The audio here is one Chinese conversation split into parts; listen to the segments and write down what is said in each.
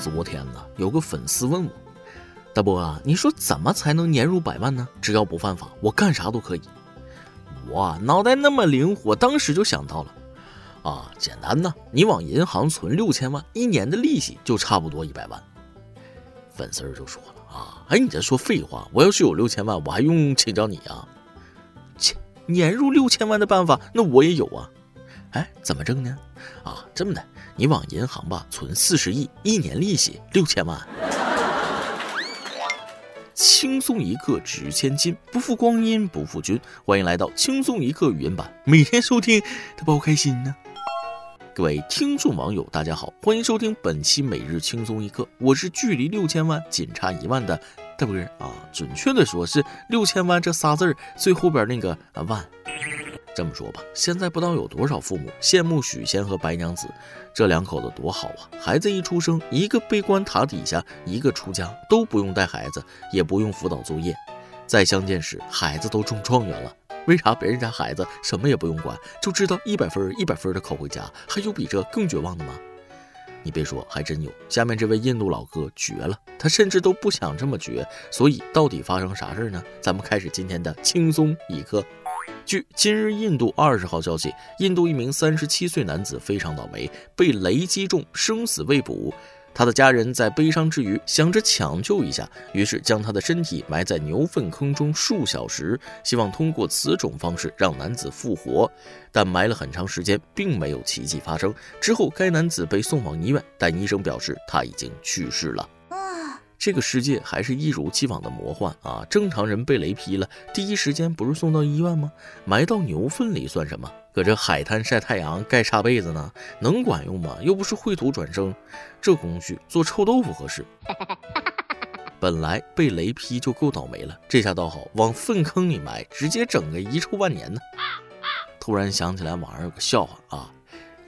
昨天呢，有个粉丝问我，大波啊，你说怎么才能年入百万呢？只要不犯法，我干啥都可以。我脑袋那么灵活，当时就想到了，啊，简单呐，你往银行存六千万，一年的利息就差不多一百万。粉丝就说了啊，哎，你这说废话，我要是有六千万，我还用请教你啊？切，年入六千万的办法，那我也有啊。哎，怎么挣呢？啊，这么的，你往银行吧存四十亿，一年利息六千万，轻松一刻值千金，不负光阴不负君。欢迎来到轻松一刻语音版，每天收听，他包开心呢。各位听众网友，大家好，欢迎收听本期每日轻松一刻，我是距离六千万仅差一万的大波啊，准确的说是六千万这仨字儿最后边那个万。这么说吧，现在不知道有多少父母羡慕许仙和白娘子，这两口子多好啊！孩子一出生，一个被关塔底下，一个出家，都不用带孩子，也不用辅导作业。再相见时，孩子都中状元了。为啥别人家孩子什么也不用管，就知道一百分一百分的考回家？还有比这更绝望的吗？你别说，还真有。下面这位印度老哥绝了，他甚至都不想这么绝。所以到底发生啥事儿呢？咱们开始今天的轻松一刻。据今日印度二十号消息，印度一名三十七岁男子非常倒霉，被雷击中，生死未卜。他的家人在悲伤之余，想着抢救一下，于是将他的身体埋在牛粪坑中数小时，希望通过此种方式让男子复活。但埋了很长时间，并没有奇迹发生。之后，该男子被送往医院，但医生表示他已经去世了。这个世界还是一如既往的魔幻啊！正常人被雷劈了，第一时间不是送到医院吗？埋到牛粪里算什么？搁这海滩晒太阳、盖沙被子呢，能管用吗？又不是绘图转生，这工序做臭豆腐合适。本来被雷劈就够倒霉了，这下倒好，往粪坑里埋，直接整个遗臭万年呢。突然想起来网上有个笑话啊，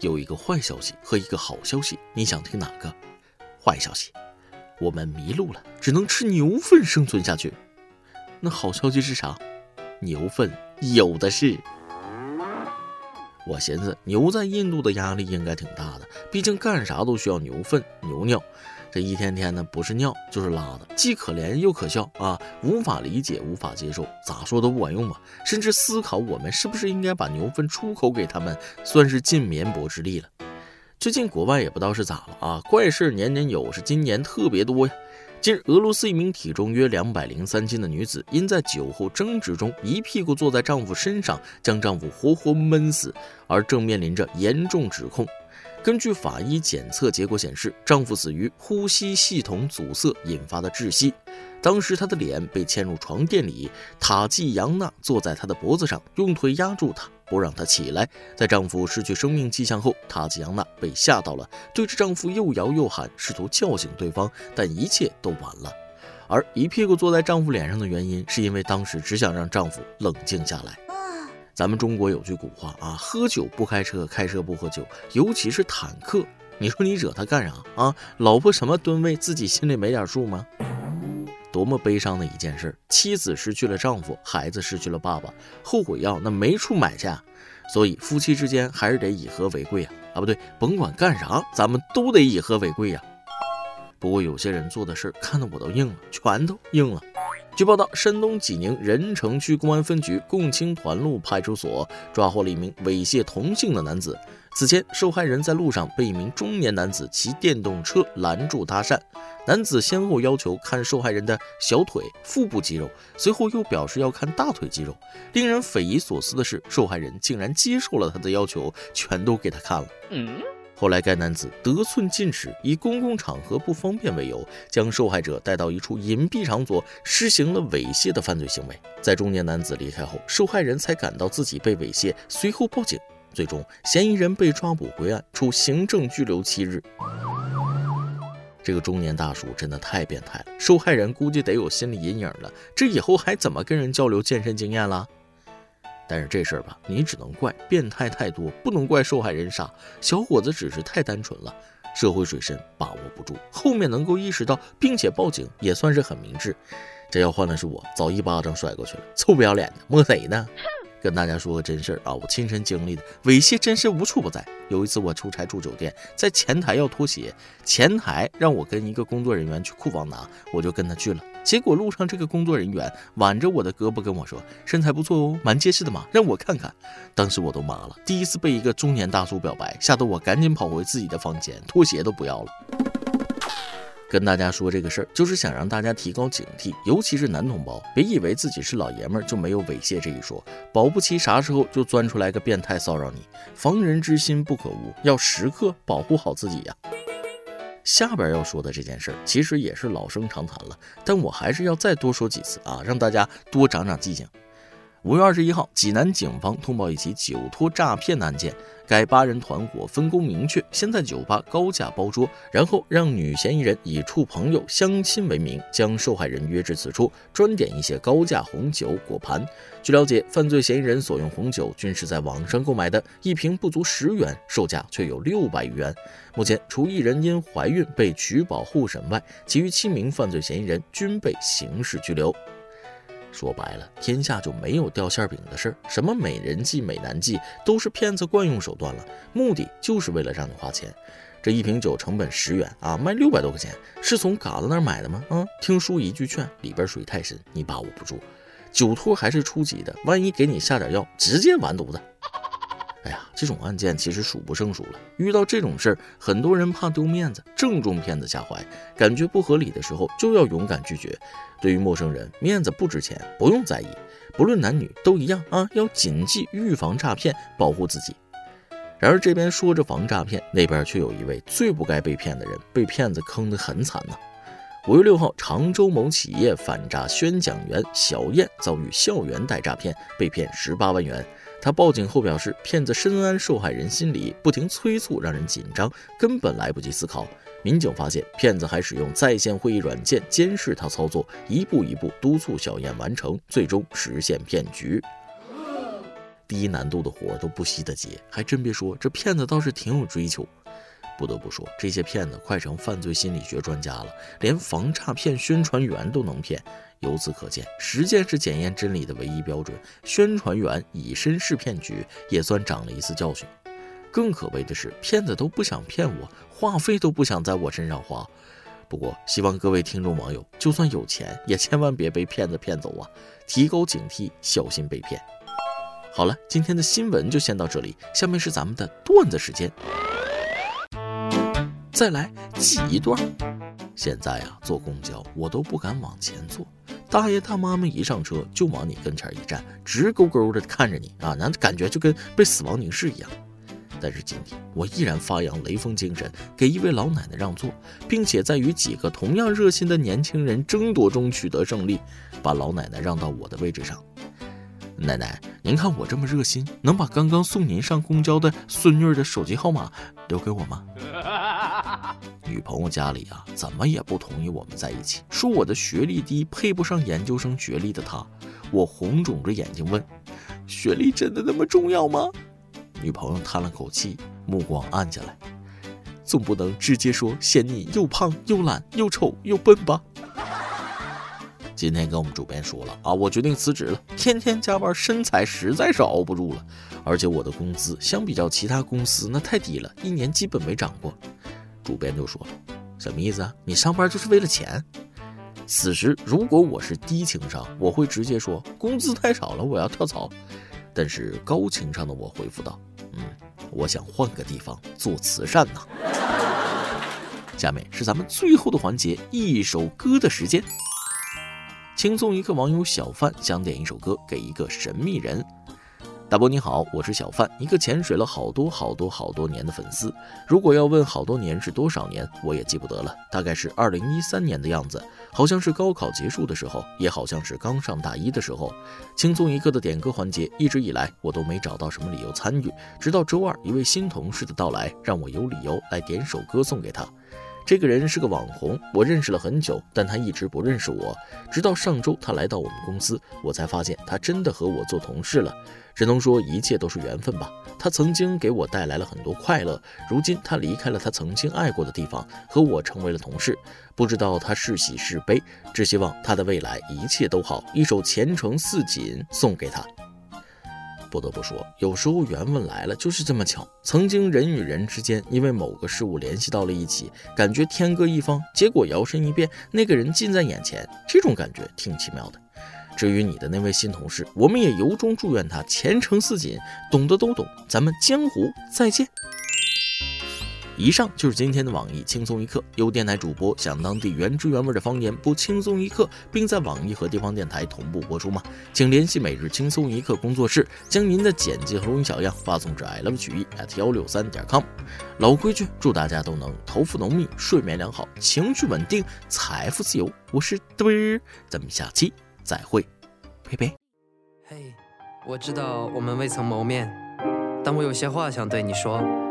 有一个坏消息和一个好消息，你想听哪个？坏消息。我们迷路了，只能吃牛粪生存下去。那好消息是啥？牛粪有的是。我寻思，牛在印度的压力应该挺大的，毕竟干啥都需要牛粪、牛尿，这一天天的不是尿就是拉的，既可怜又可笑啊！无法理解，无法接受，咋说都不管用吧？甚至思考，我们是不是应该把牛粪出口给他们，算是尽绵薄之力了。最近国外也不知道是咋了啊，怪事年年有，是今年特别多呀。近日，俄罗斯一名体重约两百零三斤的女子，因在酒后争执中一屁股坐在丈夫身上，将丈夫活活闷死，而正面临着严重指控。根据法医检测结果显示，丈夫死于呼吸系统阻塞引发的窒息。当时他的脸被嵌入床垫里，塔季扬娜坐在他的脖子上，用腿压住他。不让她起来。在丈夫失去生命迹象后，塔季扬娜被吓到了，对着丈夫又摇又喊，试图叫醒对方，但一切都晚了。而一屁股坐在丈夫脸上的原因，是因为当时只想让丈夫冷静下来。咱们中国有句古话啊，喝酒不开车，开车不喝酒，尤其是坦克。你说你惹他干啥啊？老婆什么吨位，自己心里没点数吗？多么悲伤的一件事！妻子失去了丈夫，孩子失去了爸爸，后悔药那没处买去，所以夫妻之间还是得以和为贵啊！啊，不对，甭管干啥，咱们都得以和为贵呀。不过有些人做的事儿看得我都硬了，拳头硬了。据报道，山东济宁任城区公安分局共青团路派出所抓获了一名猥亵同性的男子。此前，受害人在路上被一名中年男子骑电动车拦住搭讪，男子先后要求看受害人的小腿、腹部肌肉，随后又表示要看大腿肌肉。令人匪夷所思的是，受害人竟然接受了他的要求，全都给他看了。后来，该男子得寸进尺，以公共场合不方便为由，将受害者带到一处隐蔽场所，实行了猥亵的犯罪行为。在中年男子离开后，受害人才感到自己被猥亵，随后报警。最终，嫌疑人被抓捕归案，处行政拘留七日。这个中年大叔真的太变态了，受害人估计得有心理阴影了，这以后还怎么跟人交流健身经验了？但是这事儿吧，你只能怪变态太多，不能怪受害人傻。小伙子只是太单纯了，社会水深把握不住，后面能够意识到并且报警，也算是很明智。这要换的是我，早一巴掌甩过去了。臭不要脸的，摸谁呢？跟大家说个真事儿啊，我亲身经历的猥亵真是无处不在。有一次我出差住酒店，在前台要脱鞋，前台让我跟一个工作人员去库房拿，我就跟他去了。结果路上这个工作人员挽着我的胳膊跟我说：“身材不错哦，蛮结实的嘛，让我看看。”当时我都麻了，第一次被一个中年大叔表白，吓得我赶紧跑回自己的房间，拖鞋都不要了。跟大家说这个事儿，就是想让大家提高警惕，尤其是男同胞，别以为自己是老爷们儿就没有猥亵这一说，保不齐啥时候就钻出来个变态骚扰你。防人之心不可无，要时刻保护好自己呀。下边要说的这件事儿，其实也是老生常谈了，但我还是要再多说几次啊，让大家多长长记性。五月二十一号，济南警方通报一起酒托诈骗的案件。该八人团伙分工明确，先在酒吧高价包桌，然后让女嫌疑人以处朋友、相亲为名，将受害人约至此处，专点一些高价红酒果盘。据了解，犯罪嫌疑人所用红酒均是在网上购买的，一瓶不足十元，售价却有六百余元。目前，除一人因怀孕被取保候审外，其余七名犯罪嫌疑人均被刑事拘留。说白了，天下就没有掉馅饼的事儿。什么美人计、美男计，都是骗子惯用手段了。目的就是为了让你花钱。这一瓶酒成本十元啊，卖六百多块钱，是从嘎子那儿买的吗？啊，听叔一句劝，里边水太深，你把握不住。酒托还是初级的，万一给你下点药，直接完犊子。这种案件其实数不胜数了。遇到这种事儿，很多人怕丢面子，正中骗子下怀，感觉不合理的时候就要勇敢拒绝。对于陌生人，面子不值钱，不用在意，不论男女都一样啊，要谨记预防诈骗，保护自己。然而这边说着防诈骗，那边却有一位最不该被骗的人，被骗子坑得很惨呢。五月六号，常州某企业反诈宣讲员小燕遭遇校园贷诈骗，被骗十八万元。他报警后表示，骗子深谙受害人心理，不停催促，让人紧张，根本来不及思考。民警发现，骗子还使用在线会议软件监视他操作，一步一步督促小燕完成，最终实现骗局。低难度的活都不惜的接，还真别说，这骗子倒是挺有追求。不得不说，这些骗子快成犯罪心理学专家了，连防诈骗宣传员都能骗。由此可见，实践是检验真理的唯一标准。宣传员以身试骗局，也算长了一次教训。更可悲的是，骗子都不想骗我，话费都不想在我身上花。不过，希望各位听众网友，就算有钱，也千万别被骗子骗走啊！提高警惕，小心被骗。好了，今天的新闻就先到这里，下面是咱们的段子时间。再来挤一段。现在呀，坐公交我都不敢往前坐，大爷大妈们一上车就往你跟前一站，直勾勾的看着你啊，那感觉就跟被死亡凝视一样。但是今天我依然发扬雷锋精神，给一位老奶奶让座，并且在与几个同样热心的年轻人争夺中取得胜利，把老奶奶让到我的位置上。奶奶，您看我这么热心，能把刚刚送您上公交的孙女的手机号码留给我吗？女朋友家里啊，怎么也不同意我们在一起，说我的学历低，配不上研究生学历的他。我红肿着眼睛问：“学历真的那么重要吗？”女朋友叹了口气，目光暗下来，总不能直接说嫌你又胖又懒又丑又笨吧？今天跟我们主编说了啊，我决定辞职了，天天加班，身材实在是熬不住了，而且我的工资相比较其他公司那太低了，一年基本没涨过。主编就说：“什么意思啊？你上班就是为了钱？”此时如果我是低情商，我会直接说工资太少了，我要跳槽。但是高情商的我回复道：“嗯，我想换个地方做慈善呢。”下面是咱们最后的环节，一首歌的时间。轻松一刻，网友小范想点一首歌给一个神秘人。大伯你好，我是小范，一个潜水了好多好多好多年的粉丝。如果要问好多年是多少年，我也记不得了，大概是二零一三年的样子，好像是高考结束的时候，也好像是刚上大一的时候。轻松一刻的点歌环节，一直以来我都没找到什么理由参与，直到周二一位新同事的到来，让我有理由来点首歌送给他。这个人是个网红，我认识了很久，但他一直不认识我。直到上周他来到我们公司，我才发现他真的和我做同事了。只能说一切都是缘分吧。他曾经给我带来了很多快乐，如今他离开了他曾经爱过的地方，和我成为了同事。不知道他是喜是悲，只希望他的未来一切都好。一首《前程似锦》送给他。不得不说，有时候缘分来了就是这么巧。曾经人与人之间因为某个事物联系到了一起，感觉天各一方，结果摇身一变，那个人近在眼前，这种感觉挺奇妙的。至于你的那位新同事，我们也由衷祝愿他前程似锦，懂得都懂。咱们江湖再见。以上就是今天的网易轻松一刻。有电台主播想当地原汁原味的方言播轻松一刻，并在网易和地方电台同步播出吗？请联系每日轻松一刻工作室，将您的简介和录音小样发送至 i love 曲艺 at 幺六三点 com。老规矩，祝大家都能头发浓密，睡眠良好，情绪稳定，财富自由。我是嘚儿，咱们下期再会，拜拜。嘿，我知道我们未曾谋面，但我有些话想对你说。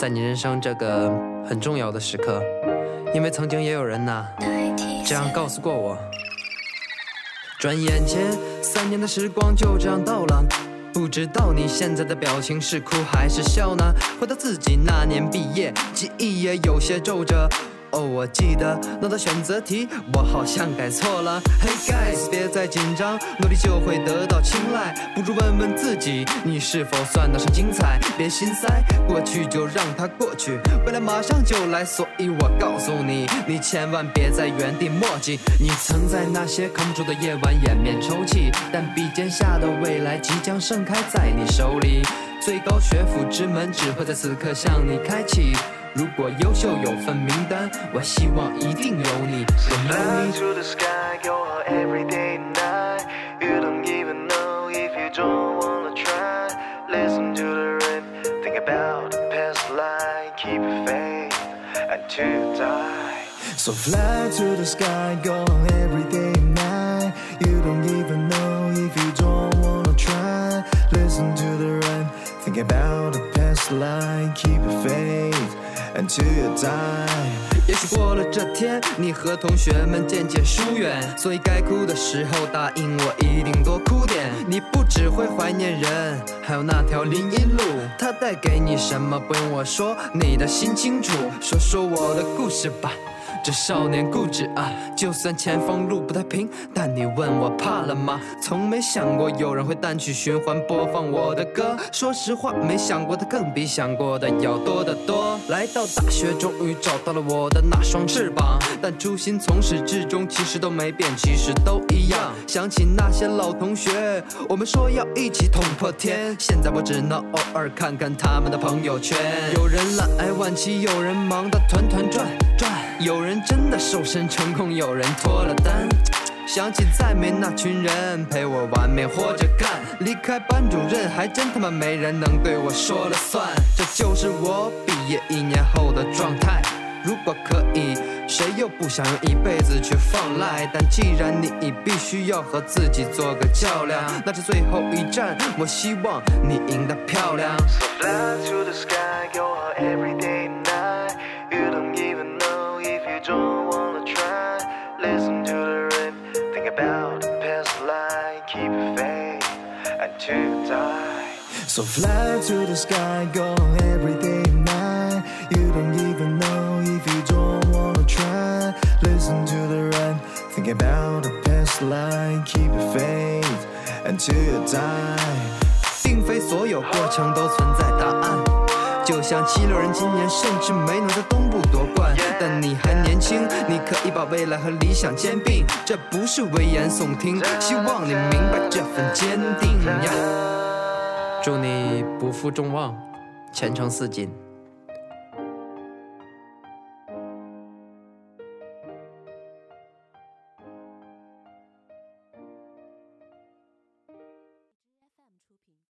在你人生这个很重要的时刻，因为曾经也有人呐这样告诉过我。转眼间，三年的时光就这样到了，不知道你现在的表情是哭还是笑呢？回到自己那年毕业，记忆也有些皱褶。哦，我记得那道选择题，我好像改错了。Hey guys，别再紧张，努力就会得到青睐。不如问问自己，你是否算得上精彩？别心塞，过去就让它过去，未来马上就来。所以我告诉你，你千万别在原地磨叽。你曾在那些空住的夜晚掩面抽泣，但笔尖下的未来即将盛开在你手里。最高学府之门只会在此刻向你开启。如果优秀有份名单，我希望一定有你。Fly to the sky, go out every day and night. You don't even know if you don't wanna try. Listen to the rain, think about the past life, keep faith until you die. So fly to the sky, go out every day and night. You don't even know if you don't wanna try. Listen to the rain, think about the past life, keep faith. Until you die。也许过了这天，你和同学们渐渐疏远，所以该哭的时候答应我一定多哭点。你不只会怀念人，还有那条林荫路，它带给你什么不用我说，你的心清楚。说说我的故事吧。这少年固执啊，就算前方路不太平，但你问我怕了吗？从没想过有人会单曲循环播放我的歌。说实话，没想过的更比想过的要多得多。来到大学，终于找到了我的那双翅膀，但初心从始至终其实都没变，其实都一样。想起那些老同学，我们说要一起捅破天，现在我只能偶尔看看他们的朋友圈。有人懒癌晚期，有人忙得团团转转，有人。真的瘦身成功，有人脱了单。想起再没那群人陪我完美活着干，离开班主任还真他妈没人能对我说了算。这就是我毕业一年后的状态。如果可以，谁又不想用一辈子去放赖？但既然你已必须要和自己做个较量，那这最后一站，我希望你赢得漂亮。So fly to the sky, you're everyday. don't wanna try. Listen to the rain, think about the past life, keep faith until you die. So fly to the sky, go every day and night. You don't even know if you don't wanna try. Listen to the rain, think about the past life, keep faith until you die. 并非所有过程都存在答案。 就像七六人今年甚至没能在东部夺冠，但你还年轻，你可以把未来和理想兼并。这不是危言耸听，希望你明白这份坚定呀！祝你不负众望，前程似锦。